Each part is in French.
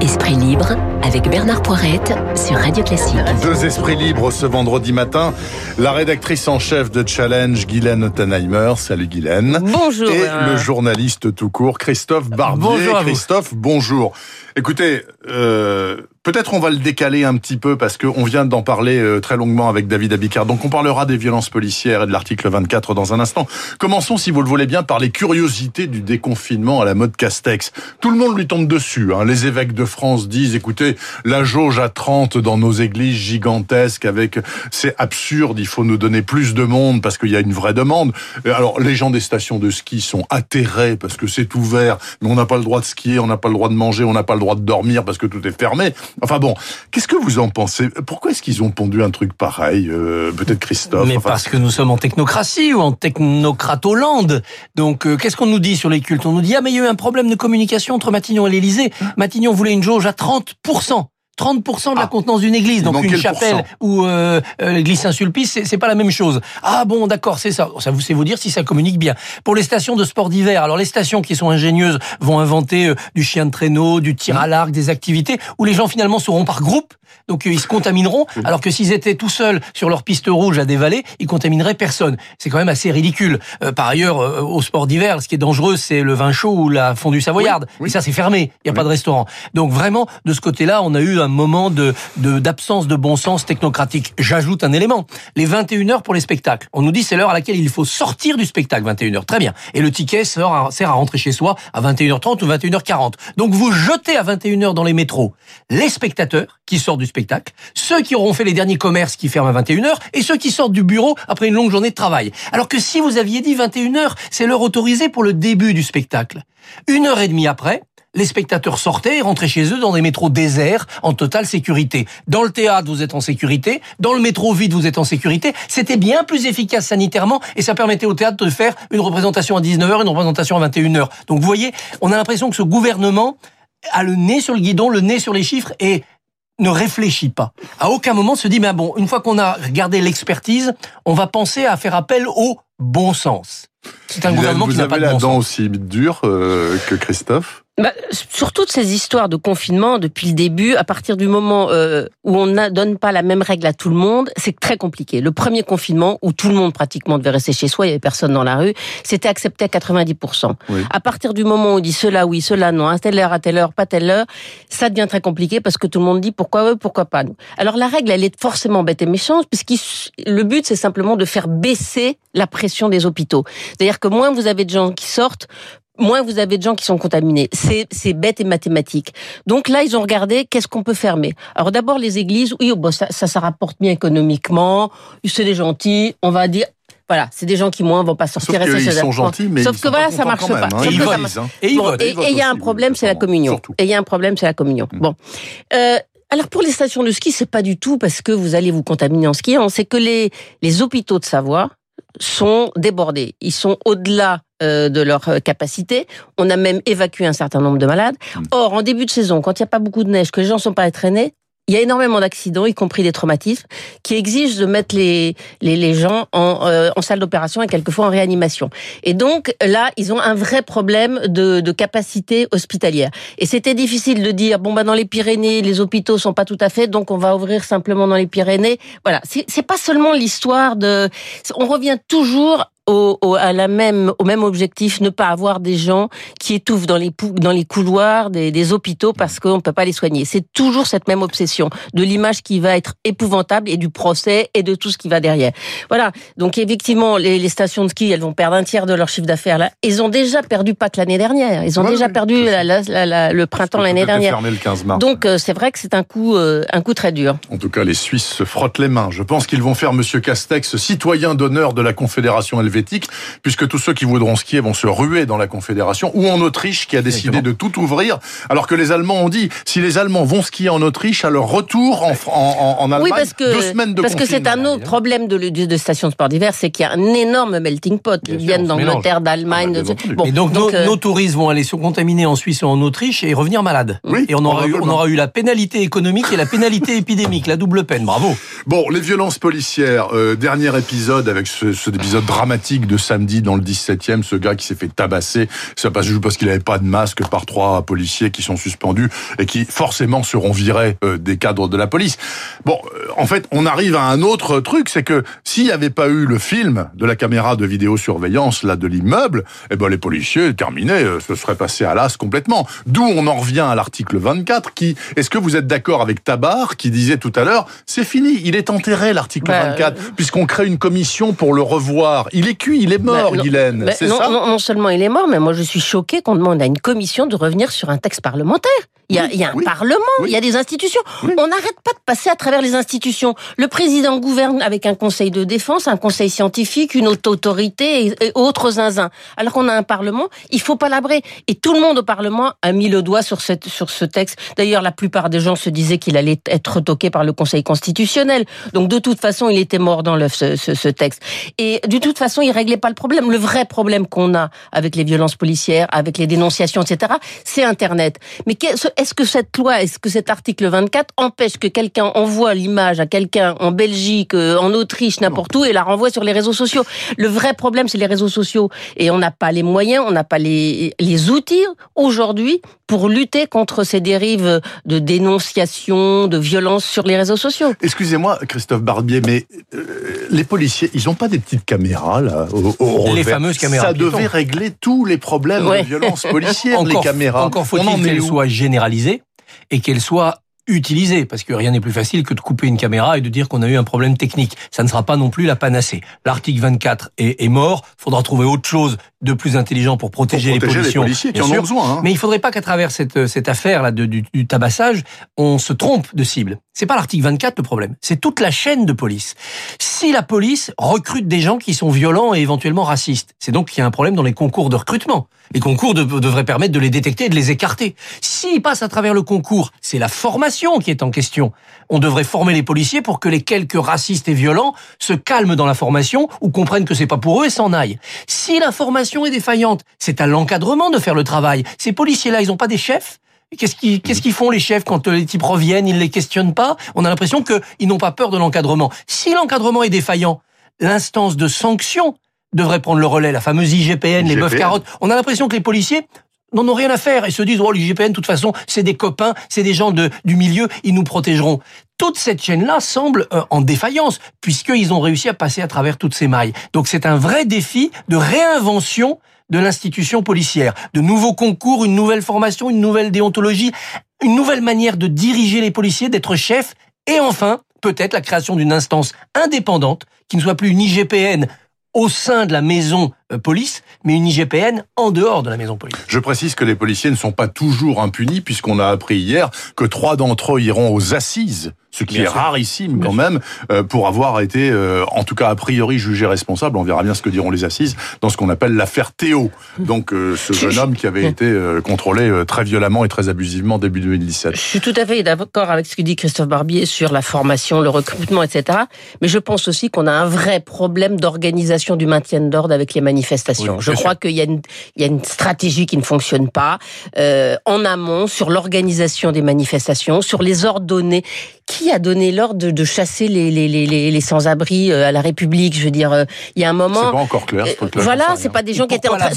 Esprit libre avec Bernard Poirette sur Radio Classique. Deux esprits libres ce vendredi matin. La rédactrice en chef de Challenge, Guylaine Ottenheimer. Salut Guylaine. Bonjour. Et le journaliste tout court, Christophe Barbier. Bonjour à vous. Christophe, bonjour. Écoutez, euh, peut-être on va le décaler un petit peu parce qu'on vient d'en parler euh, très longuement avec David Abicard. Donc on parlera des violences policières et de l'article 24 dans un instant. Commençons, si vous le voulez bien, par les curiosités du déconfinement à la mode Castex. Tout le monde lui tombe dessus. Hein. Les évêques de France disent, écoutez, la jauge à 30 dans nos églises gigantesques avec, c'est absurde, il faut nous donner plus de monde parce qu'il y a une vraie demande. Et Alors les gens des stations de ski sont atterrés parce que c'est ouvert, mais on n'a pas le droit de skier, on n'a pas le droit de manger, on n'a pas le droit de dormir que tout est fermé. Enfin bon, qu'est-ce que vous en pensez? Pourquoi est-ce qu'ils ont pondu un truc pareil euh, Peut-être Christophe? Mais enfin, parce que nous sommes en technocratie ou en technocratolande. Donc, euh, qu'est-ce qu'on nous dit sur les cultes? On nous dit, ah, mais il y a eu un problème de communication entre Matignon et l'Élysée. Matignon voulait une jauge à 30%. 30% de la Ah. contenance d'une église, donc une chapelle ou euh, euh, l'église Saint-Sulpice, c'est pas la même chose. Ah bon, d'accord, c'est ça. Ça vous c'est vous dire si ça communique bien. Pour les stations de sport d'hiver, alors les stations qui sont ingénieuses vont inventer euh, du chien de traîneau, du tir à l'arc, des activités où les gens finalement seront par groupe, donc euh, ils se contamineront, alors que s'ils étaient tout seuls sur leur piste rouge à dévaler, ils contamineraient personne. C'est quand même assez ridicule. Euh, par ailleurs, euh, au sport d'hiver, ce qui est dangereux, c'est le vin chaud ou la fondue savoyarde. Oui, oui. Et ça, c'est fermé. Il n'y a Oui. pas de restaurant. Donc vraiment, de ce côté-là, on a eu un moment de d'absence de, bon sens technocratique. J'ajoute un élément. Les 21 heures pour les spectacles. On nous dit c'est l'heure à laquelle il faut sortir du spectacle, 21 heures. Très bien. Et le ticket sert à, sert à rentrer chez soi à 21h30 ou 21h40. Donc vous jetez à 21 heures dans les métros les spectateurs qui sortent du spectacle, ceux qui auront fait les derniers commerces qui ferment à 21 heures et ceux qui sortent du bureau après une longue journée de travail. Alors que si vous aviez dit 21 heures, c'est l'heure autorisée pour le début du spectacle. Une heure et demie après, les spectateurs sortaient et rentraient chez eux dans des métros déserts en totale sécurité. Dans le théâtre, vous êtes en sécurité. Dans le métro vide, vous êtes en sécurité. C'était bien plus efficace sanitairement et ça permettait au théâtre de faire une représentation à 19h, une représentation à 21h. Donc vous voyez, on a l'impression que ce gouvernement a le nez sur le guidon, le nez sur les chiffres et ne réfléchit pas. À aucun moment se dit, ben bon, une fois qu'on a regardé l'expertise, on va penser à faire appel au bon sens. C'est un gouvernement qui vous n'a pas avez de la bon dent sens. aussi dure euh, que Christophe. Bah, sur toutes ces histoires de confinement depuis le début, à partir du moment euh, où on ne donne pas la même règle à tout le monde, c'est très compliqué. Le premier confinement, où tout le monde pratiquement devait rester chez soi, il y avait personne dans la rue, c'était accepté à 90%. Oui. À partir du moment où on dit cela oui, cela non, à telle heure, à telle heure, pas telle heure, ça devient très compliqué parce que tout le monde dit pourquoi eux, pourquoi pas nous. Alors la règle, elle est forcément bête et méchante, puisque le but, c'est simplement de faire baisser la pression des hôpitaux. C'est-à-dire que moins vous avez de gens qui sortent, moins vous avez de gens qui sont contaminés. C'est, c'est bête et mathématique. Donc là, ils ont regardé qu'est-ce qu'on peut fermer. Alors d'abord, les églises, oui, bon, ça, ça, ça rapporte bien économiquement, c'est des gentils, on va dire... Voilà, c'est des gens qui moins vont pas Sauf sortir. chez eux. sont gentils, mais Sauf ils que sont voilà, ça marche pas. hein. Sauf Ils hein. Et ils Bon, Ils il y a un problème, c'est la communion. Surtout. Et il y a un problème, c'est la communion. Mm. Bon. Euh, alors pour les stations de ski, c'est pas du tout parce que vous allez vous contaminer en skiant, c'est que les, les hôpitaux de Savoie sont débordés. Ils sont au-delà euh, de leur euh, capacité. On a même évacué un certain nombre de malades. Mm. Or, en début de saison, quand il n'y a pas beaucoup de neige, que les gens ne sont pas entraînés, il y a énormément d'accidents, y compris des traumatismes, qui exigent de mettre les, les, les gens en, euh, en salle d'opération et quelquefois en réanimation. Et donc là, ils ont un vrai problème de, de capacité hospitalière. Et c'était difficile de dire bon bah dans les Pyrénées, les hôpitaux sont pas tout à fait, donc on va ouvrir simplement dans les Pyrénées. Voilà, c'est pas seulement l'histoire de, on revient toujours au, au, à la même, au même objectif, ne pas avoir des gens qui étouffent dans les, dans les couloirs des, des hôpitaux parce qu'on ne peut pas les soigner. C'est toujours cette même obsession de l'image qui va être épouvantable et du procès et de tout ce qui va derrière. Voilà. Donc effectivement, les, les stations de ski, elles vont perdre un tiers de leur chiffre d'affaires là. Ils ont déjà perdu pas que l'année dernière. Ils ont Ouais, déjà perdu la- la- la- le printemps l'année dernière. fermé le 15 mars. Donc euh, c'est vrai que c'est un coup, euh, un coup très dur. En tout cas, les Suisses se frottent les mains. Je pense qu'ils vont faire Monsieur Castex citoyen d'honneur de la Confédération helvétique, puisque tous ceux qui voudront skier vont se ruer dans la Confédération, ou en Autriche, qui a décidé de tout ouvrir, alors que les Allemands ont dit, si les Allemands vont skier en Autriche, à leur retour en, en, en, en Allemagne, Oui, parce que deux semaines de parce que c'est un autre problème de, de, de stations de sport d'hiver, c'est qu'il y a un énorme melting pot. Ils viennent d'Angleterre, d'Allemagne. Ah bah, de-. Bon, et donc, nos, euh, nos touristes vont aller se contaminer en Suisse ou en Autriche et revenir malades. Oui, et on aura, eu, on probablement. aura eu la pénalité économique et la pénalité épidémique, la double peine. Bravo. Bon, les violences policières, euh, dernier épisode avec ce, cet épisode dramatique dramatique de samedi dans le 17e, ce gars qui s'est fait tabasser, ça passe juste parce qu'il n'avait pas de masque par trois policiers qui sont suspendus et qui forcément seront virés euh, des cadres de la police. Bon, euh, en fait, on arrive à un autre truc, c'est que s'il n'y avait pas eu le film de la caméra de vidéosurveillance là de l'immeuble, eh ben les policiers terminés euh, se seraient passés à l'as complètement. D'où on en revient à l'article 24 qui est-ce que vous êtes d'accord avec Tabar qui disait tout à l'heure, c'est fini, il est enterré l'article 24 puisqu'on crée une commission pour le revoir. Il est cuit, il est mort, bah, Guylaine. c'est ça non, non seulement il est mort, mais moi je suis choqué qu'on demande à une commission de revenir sur un texte parlementaire. Il y a, il y a un parlement, il y a des institutions. On n'arrête pas de passer à travers les institutions. Le président gouverne avec un conseil de défense, un conseil scientifique, une autre autorité et, autres zinzins. Alors qu'on a un parlement, il faut pas l'abrer. Et tout le monde au parlement a mis le doigt sur, cette, sur ce texte. D'ailleurs, la plupart des gens se disaient qu'il allait être toqué par le conseil constitutionnel. Donc de toute façon, il était mort dans l'œuf, ce, ce, ce, texte. Et de toute façon, il réglait pas le problème. Le vrai problème qu'on a avec les violences policières, avec les dénonciations, etc., c'est Internet. Mais est-ce que cette loi, est-ce que cet article 24 empêche que quelqu'un envoie l'image à quelqu'un en Belgique, euh, en Autriche, n'importe où et la renvoie sur les réseaux sociaux? Le vrai problème, c'est les réseaux sociaux. Et on n'a pas les moyens, on n'a pas les, les outils aujourd'hui pour lutter contre ces dérives de dénonciation, de violence sur les réseaux sociaux. Excusez-moi, Christophe Barbier, mais euh, les policiers, ils n'ont pas des petites caméras là au, Les fameuses caméras. Ça devait régler tous les problèmes de violence policière, les caméras. Encore faut-il qu'elles soient généralisées et qu'elles soient utilisées, parce que rien n'est plus facile que de couper une caméra et de dire qu'on a eu un problème technique. Ça ne sera pas non plus la panacée. L'article 24 est, est mort, faudra trouver autre chose de plus intelligent pour protéger, les, pollutions, policiers qui en ont besoin. Hein. Mais il faudrait pas qu'à travers cette, cette affaire là du, du, tabassage, on se trompe de cible. C'est pas l'article 24 le problème, c'est toute la chaîne de police. Si la police recrute des gens qui sont violents et éventuellement racistes, c'est donc qu'il y a un problème dans les concours de recrutement. Les concours devraient permettre de les détecter et de les écarter. S'ils passent à travers le concours, c'est la formation qui est en question. On devrait former les policiers pour que les quelques racistes et violents se calment dans la formation ou comprennent que c'est pas pour eux et s'en aillent. Si la formation est défaillante, c'est à l'encadrement de faire le travail. Ces policiers-là, ils n'ont pas des chefs? Qu'est-ce qu'ils qu'est-ce qu'ils font les chefs quand les types reviennent Ils les questionnent pas? On a l'impression qu'ils n'ont pas peur de l'encadrement. Si l'encadrement est défaillant, l'instance de sanction devrait prendre le relais, la fameuse IGPN, les bœufs carottes. On a l'impression que les policiers n'en ont rien à faire et se disent oh l'IGPN de toute façon c'est des copains, c'est des gens de, du milieu, ils nous protégeront. Toute cette chaîne-là semble euh, en défaillance puisqu'ils ont réussi à passer à travers toutes ces mailles. Donc c'est un vrai défi de réinvention de l'institution policière, de nouveaux concours, une nouvelle formation, une nouvelle déontologie, une nouvelle manière de diriger les policiers, d'être chef et enfin peut-être la création d'une instance indépendante qui ne soit plus une IGPN au sein de la maison police, mais une IGPN en dehors de la maison police. Je précise que les policiers ne sont pas toujours impunis, puisqu'on a appris hier que trois d'entre eux iront aux assises, ce qui est rarissime quand même, euh, pour avoir été, euh, en tout cas a priori, jugé responsable. On verra bien ce que diront les assises dans ce qu'on appelle l'affaire Théo. Donc ce jeune homme qui avait été contrôlé très violemment et très abusivement début 2017. Je suis tout à fait d'accord avec ce que dit Christophe Barbier sur la formation, le recrutement, etc. Mais je pense aussi qu'on a un vrai problème d'organisation du maintien d'ordre avec les manifestations. je crois qu'il y, y, a une stratégie qui ne fonctionne pas euh, en amont sur l'organisation des manifestations, sur les ordres donnés. Qui a donné l'ordre de, chasser les, les, les, les sans-abri euh, à la République? Je veux dire, euh, il y a un moment. C'est pas encore clair. Ce truc-là, voilà, c'est pas des gens qui étaient en train.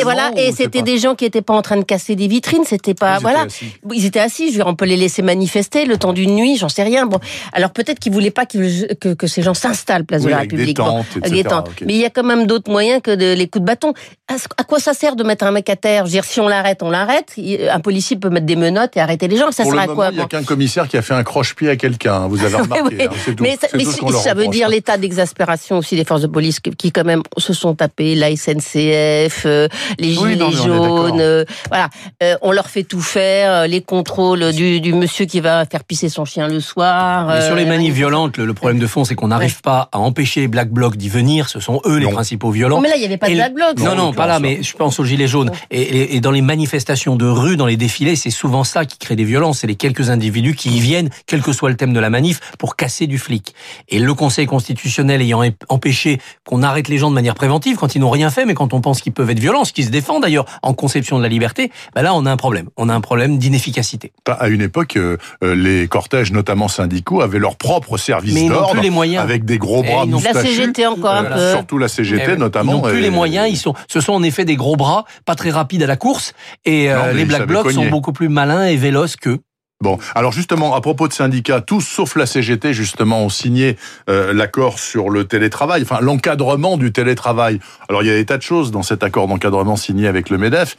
Et voilà, et c'était des gens qui étaient pas en train de casser des vitrines. C'était pas ils voilà. Étaient ils étaient assis. Je veux dire, on peut les laisser manifester le temps d'une nuit. J'en sais rien. Bon, alors peut-être qu'ils voulaient pas que, que, que ces gens s'installent place de la République. Des mais il y a quand même d'autres moyens que de, les coups de bâton. À quoi ça sert de mettre un mec à terre? Je veux dire, si on l'arrête, on l'arrête. Un policier peut mettre des menottes et arrêter les gens. Ça Pour sert à quoi Il n'y a qu'un commissaire qui a fait un croche-pied à quelqu'un. Hein, vous avez remarqué. Hein, tout, mais ça, mais ça veut dire l'état d'exaspération aussi des forces de police qui, quand même se sont tapés la SNCF, euh, les gilets jaunes. Euh, voilà, euh, on leur fait tout faire, les contrôles du, du, monsieur qui va faire pisser son chien le soir. Mais sur les manifs violentes, le, problème de fond, c'est qu'on n'arrive pas à empêcher les black blocs d'y venir. Ce sont eux les principaux violents. Mais là, il n'y avait pas de Et black bloc. Non, non, pas là, mais je pense aux gilets jaunes. Et, et- et dans les manifestations de rue, dans les défilés, c'est souvent ça qui crée des violences. C'est les quelques individus qui y viennent, quel que soit le thème de la manif, pour casser du flic. Et le Conseil constitutionnel ayant em- empêché qu'on arrête les gens de manière préventive quand ils n'ont rien fait, mais quand on pense qu'ils peuvent être violents, ce qui se défend d'ailleurs en conception de la liberté, ben là, on a un problème. On a un problème d'inefficacité. À une époque, euh, euh, les cortèges, notamment syndicaux, avaient leur propre service Mais ils n'ont d'ordre plus les moyens. avec des gros bras n'ont- La. CGT encore un Euh, peu. Surtout la CGT Eh. Notamment. Ils n'ont plus et- les moyens. Ils sont, ce sont en effet des gros bras, pas très rapides à la course. Et euh, Non, les Black Blocs sont beaucoup plus malins et véloces qu'eux. Bon, alors justement, à propos de syndicats, tous sauf la CGT, justement, ont signé euh, l'accord sur le télétravail, enfin l'encadrement du télétravail. Alors il y a des tas de choses dans cet accord d'encadrement signé avec le MEDEF.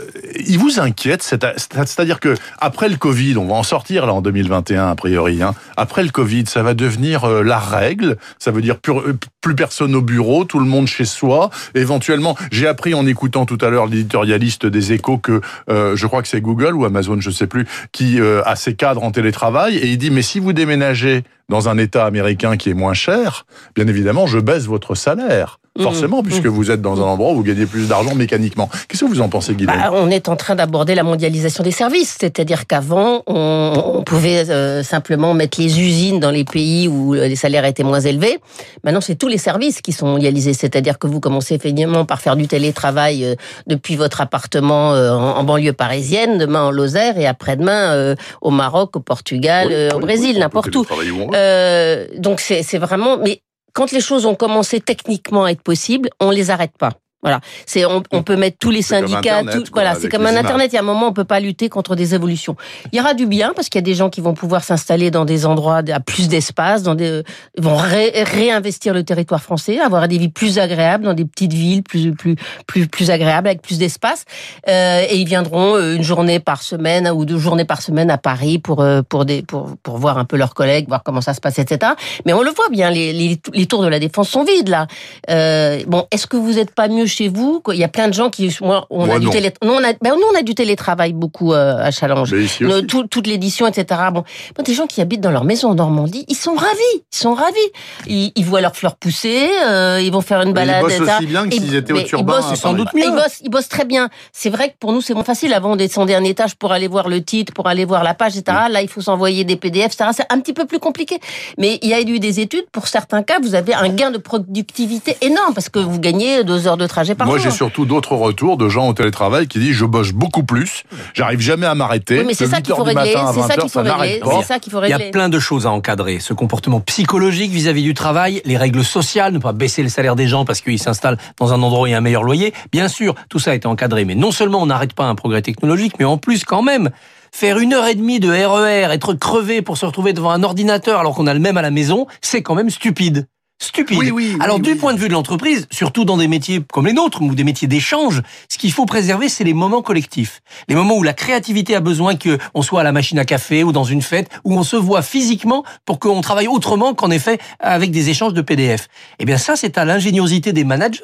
Euh, Il vous inquiète, c'est- c'est-à-dire que après le Covid, on va en sortir là en 2021 a priori. Hein, après le Covid, ça va devenir euh, la règle. Ça veut dire plus, plus personne au bureau, tout le monde chez soi. Éventuellement, j'ai appris en écoutant tout à l'heure l'éditorialiste des Échos que euh, je crois que c'est Google ou Amazon, je sais plus, qui euh, a ses cadres en télétravail et il dit mais si vous déménagez dans un État américain qui est moins cher, bien évidemment, je baisse votre salaire. Mhm. Forcément, puisque vous êtes dans un endroit où vous gagnez plus d'argent mécaniquement. Qu'est-ce que vous en pensez, Guylaine Bah, on est en train d'aborder la mondialisation des services, c'est-à-dire qu'avant, on, on pouvait euh, simplement mettre les usines dans les pays où les salaires étaient moins élevés. Maintenant, c'est tous les services qui sont mondialisés, c'est-à-dire que vous commencez effectivement par faire du télétravail euh, depuis votre appartement euh, en, en banlieue parisienne, demain en Lozère et après-demain euh, au Maroc, au Portugal, Oui, euh, au oui, Brésil, n'importe où. Euh, donc c'est vraiment. Mais quand les choses ont commencé techniquement à être possibles, on les arrête pas. Voilà, c'est on, on peut mettre tous les syndicats, Internet, tout, voilà, c'est comme un internet. Il y a un moment, on peut pas lutter contre des évolutions. Il y aura du bien parce qu'il y a des gens qui vont pouvoir s'installer dans des endroits à plus d'espace, dans des, ils vont ré- réinvestir le territoire français, avoir des vies plus agréables dans des petites villes plus plus plus plus agréables avec plus d'espace. Euh, et ils viendront euh, une journée par semaine ou deux journées par semaine à Paris pour euh, pour des pour pour voir un peu leurs collègues, voir comment ça se passe, etc. Mais on le voit bien, les les, les tours de la défense sont vides là. Euh, bon, est-ce que vous êtes pas mieux chez vous Il y a plein de gens qui, moi, on Moi, a du télé, nous on a, ben, nous on a du télétravail beaucoup euh, à Challenge. Le- tout- toute l'édition, etc. Bon, bon, des gens qui habitent dans leur maison en Normandie, ils sont ravis, ils sont ravis. Ils, ils voient leurs fleurs pousser, euh, ils vont faire une Mais balade, ils bossent etc. aussi bien que s'ils étaient au turbin. Ils bossent sans doute mieux. Ils bossent, ils bossent très bien. C'est vrai que pour nous, c'est moins facile. Avant, on descendait un étage pour aller voir le titre, pour aller voir la page, etc. Là, il faut s'envoyer des PDF, etc. C'est un petit peu plus compliqué. Mais il y a eu des études. Pour certains cas, vous avez un gain de productivité énorme parce que vous gagnez deux heures de trajet par Moi, jour. j'ai surtout d'autres retours de gens au télétravail qui disent je bosse beaucoup plus, j'arrive jamais à m'arrêter. Oui, mais c'est ça qu'il 8 faut régler. matin à C'est ça 20 qu'il heures, faut n'arrête régler. pas. C'est ça qu'il faut Il y a plein de choses à encadrer. Ce comportement psychologique vis-à-vis du travail, les règles sociales, ne pas baisser le salaire des gens parce qu'ils s'installent dans un endroit où il y a un meilleur loyer. Bien sûr, tout ça a été encadré. Mais non seulement on n'arrête pas un progrès technologique, mais en plus quand même, faire une heure et demie de RER, être crevé pour se retrouver devant un ordinateur alors qu'on a le même à la maison, c'est quand même stupide. Stupide. Oui, oui, oui, Alors du point de vue de l'entreprise, surtout dans des métiers comme les nôtres ou des métiers d'échange, ce qu'il faut préserver, c'est les moments collectifs. Les moments où la créativité a besoin que on soit à la machine à café ou dans une fête, où on se voit physiquement pour qu'on travaille autrement qu'en effet avec des échanges de PDF. Eh bien ça, c'est à l'ingéniosité des managers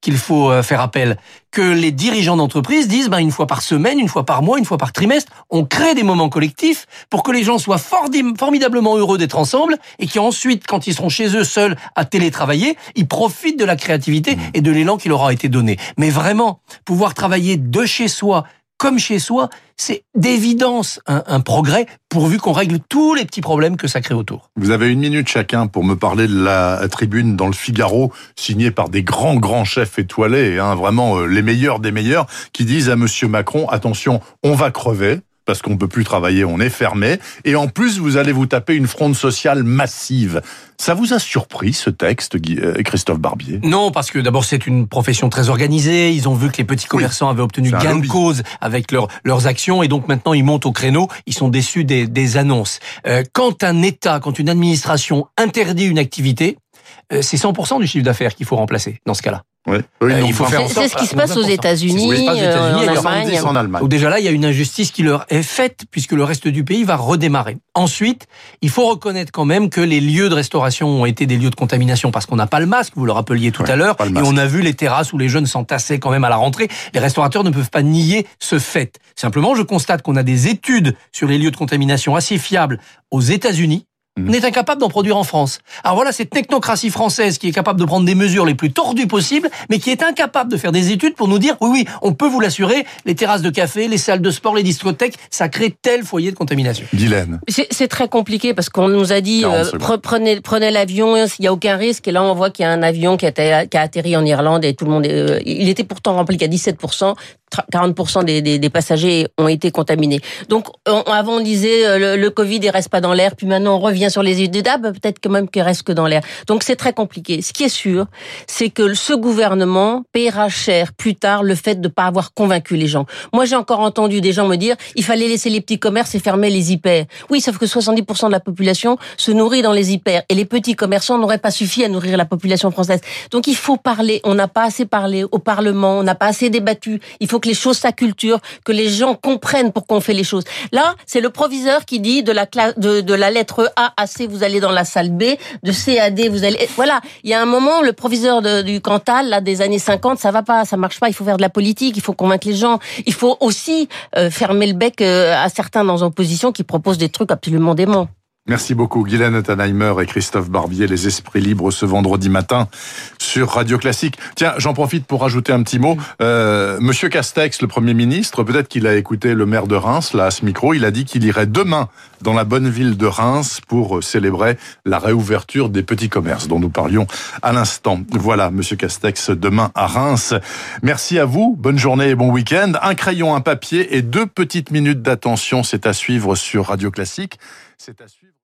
qu'il faut euh, faire appel. Que les dirigeants d'entreprise disent, ben, une fois par semaine, une fois par mois, une fois par trimestre, on crée des moments collectifs pour que les gens soient formidablement heureux d'être ensemble et qu'ensuite, quand ils seront chez eux seuls à télétravailler, ils profitent de la créativité et de l'élan qui leur a été donné. Mais vraiment, pouvoir travailler de chez soi comme chez soi, c'est d'évidence un, progrès pourvu qu'on règle tous les petits problèmes que ça crée autour. Vous avez une minute chacun pour me parler de la tribune dans le Figaro, signée par des grands, grands chefs étoilés, hein, vraiment euh, les meilleurs des meilleurs, qui disent à Monsieur Macron, attention, on va crever, parce qu'on peut plus travailler, on est fermé, et en plus, vous allez vous taper une fronde sociale massive. Ça vous a surpris, ce texte, euh, Christophe Barbier? Non, parce que d'abord c'est une profession très organisée. Ils ont vu que les petits commerçants avaient obtenu gain de cause avec leurs leurs actions et donc maintenant ils montent au créneau. Ils sont déçus des, des annonces. Euh, quand un État, quand une administration interdit une activité, c'est 100% du chiffre d'affaires qu'il faut remplacer dans ce cas-là. Oui, Euh, non, il faut enfin, faire en C'est ce qui se passe aux c'est ce qui se États-Unis, passe aux euh, États-Unis, en ailleurs. 70 Allemagne. en Allemagne. Donc déjà là, il y a une injustice qui leur est faite puisque le reste du pays va redémarrer. Ensuite, il faut reconnaître quand même que les lieux de restauration ont été des lieux de contamination parce qu'on n'a pas le masque, vous le rappeliez tout Ouais, à l'heure, pas le et on a vu les terrasses où les jeunes s'entassaient quand même à la rentrée. Les restaurateurs ne peuvent pas nier ce fait. Simplement, je constate qu'on a des études sur les lieux de contamination assez fiables aux États-Unis on est incapable d'en produire en France. Alors voilà cette technocratie française qui est capable de prendre des mesures les plus tordues possibles, mais qui est incapable de faire des études pour nous dire oui, oui, on peut vous l'assurer, les terrasses de café, les salles de sport, les discothèques, ça crée tel foyer de contamination. Guylaine. C'est très compliqué parce qu'on nous a dit euh, prenez, prenez l'avion, il n'y a aucun risque. Et là, on voit qu'il y a un avion qui a, qui a, atterri en Irlande et tout le monde. Euh, il était pourtant rempli qu'à 17%. 40% des, des, des, passagers ont été contaminés. Donc avant on disait euh, le, le, Covid il reste pas dans l'air, puis maintenant on revient sur les idées d'ab, peut-être quand même qu'il reste que dans l'air. Donc c'est très compliqué. Ce qui est sûr, c'est que ce gouvernement paiera cher plus tard le fait de pas avoir convaincu les gens. Moi j'ai encore entendu des gens me dire il fallait laisser les petits commerces et fermer les hyper. Oui, sauf que 70% de la population se nourrit dans les hyper et les petits commerçants n'auraient pas suffi à nourrir la population française. Donc il faut parler. On n'a pas assez parlé au Parlement, on n'a pas assez débattu. Il faut que les choses culture, que les gens comprennent pourquoi on fait les choses. Là, c'est le proviseur qui dit de la classe, de la lettre A à C, vous allez dans la salle B, de C à D, vous allez. Voilà. Il y a un moment, le proviseur du Cantal, là, des années 50, ça va pas, ça marche pas. Il faut faire de la politique, il faut convaincre les gens. Il faut aussi euh, fermer le bec euh, à certains dans l'opposition qui proposent des trucs absolument déments. Merci beaucoup, Guylaine Ottenheimer et Christophe Barbier, les esprits libres ce vendredi matin sur Radio Classique. Tiens, j'en profite pour rajouter un petit mot. Euh, Monsieur Castex, le Premier ministre, peut-être qu'il a écouté le maire de Reims, là, à ce micro, il a dit qu'il irait demain dans la bonne ville de Reims pour célébrer la réouverture des petits commerces dont nous parlions à l'instant. Voilà, Monsieur Castex, demain à Reims. Merci à vous, bonne journée et bon week-end. Un crayon, un papier et deux petites minutes d'attention, c'est à suivre sur Radio Classique. C'est à suivre.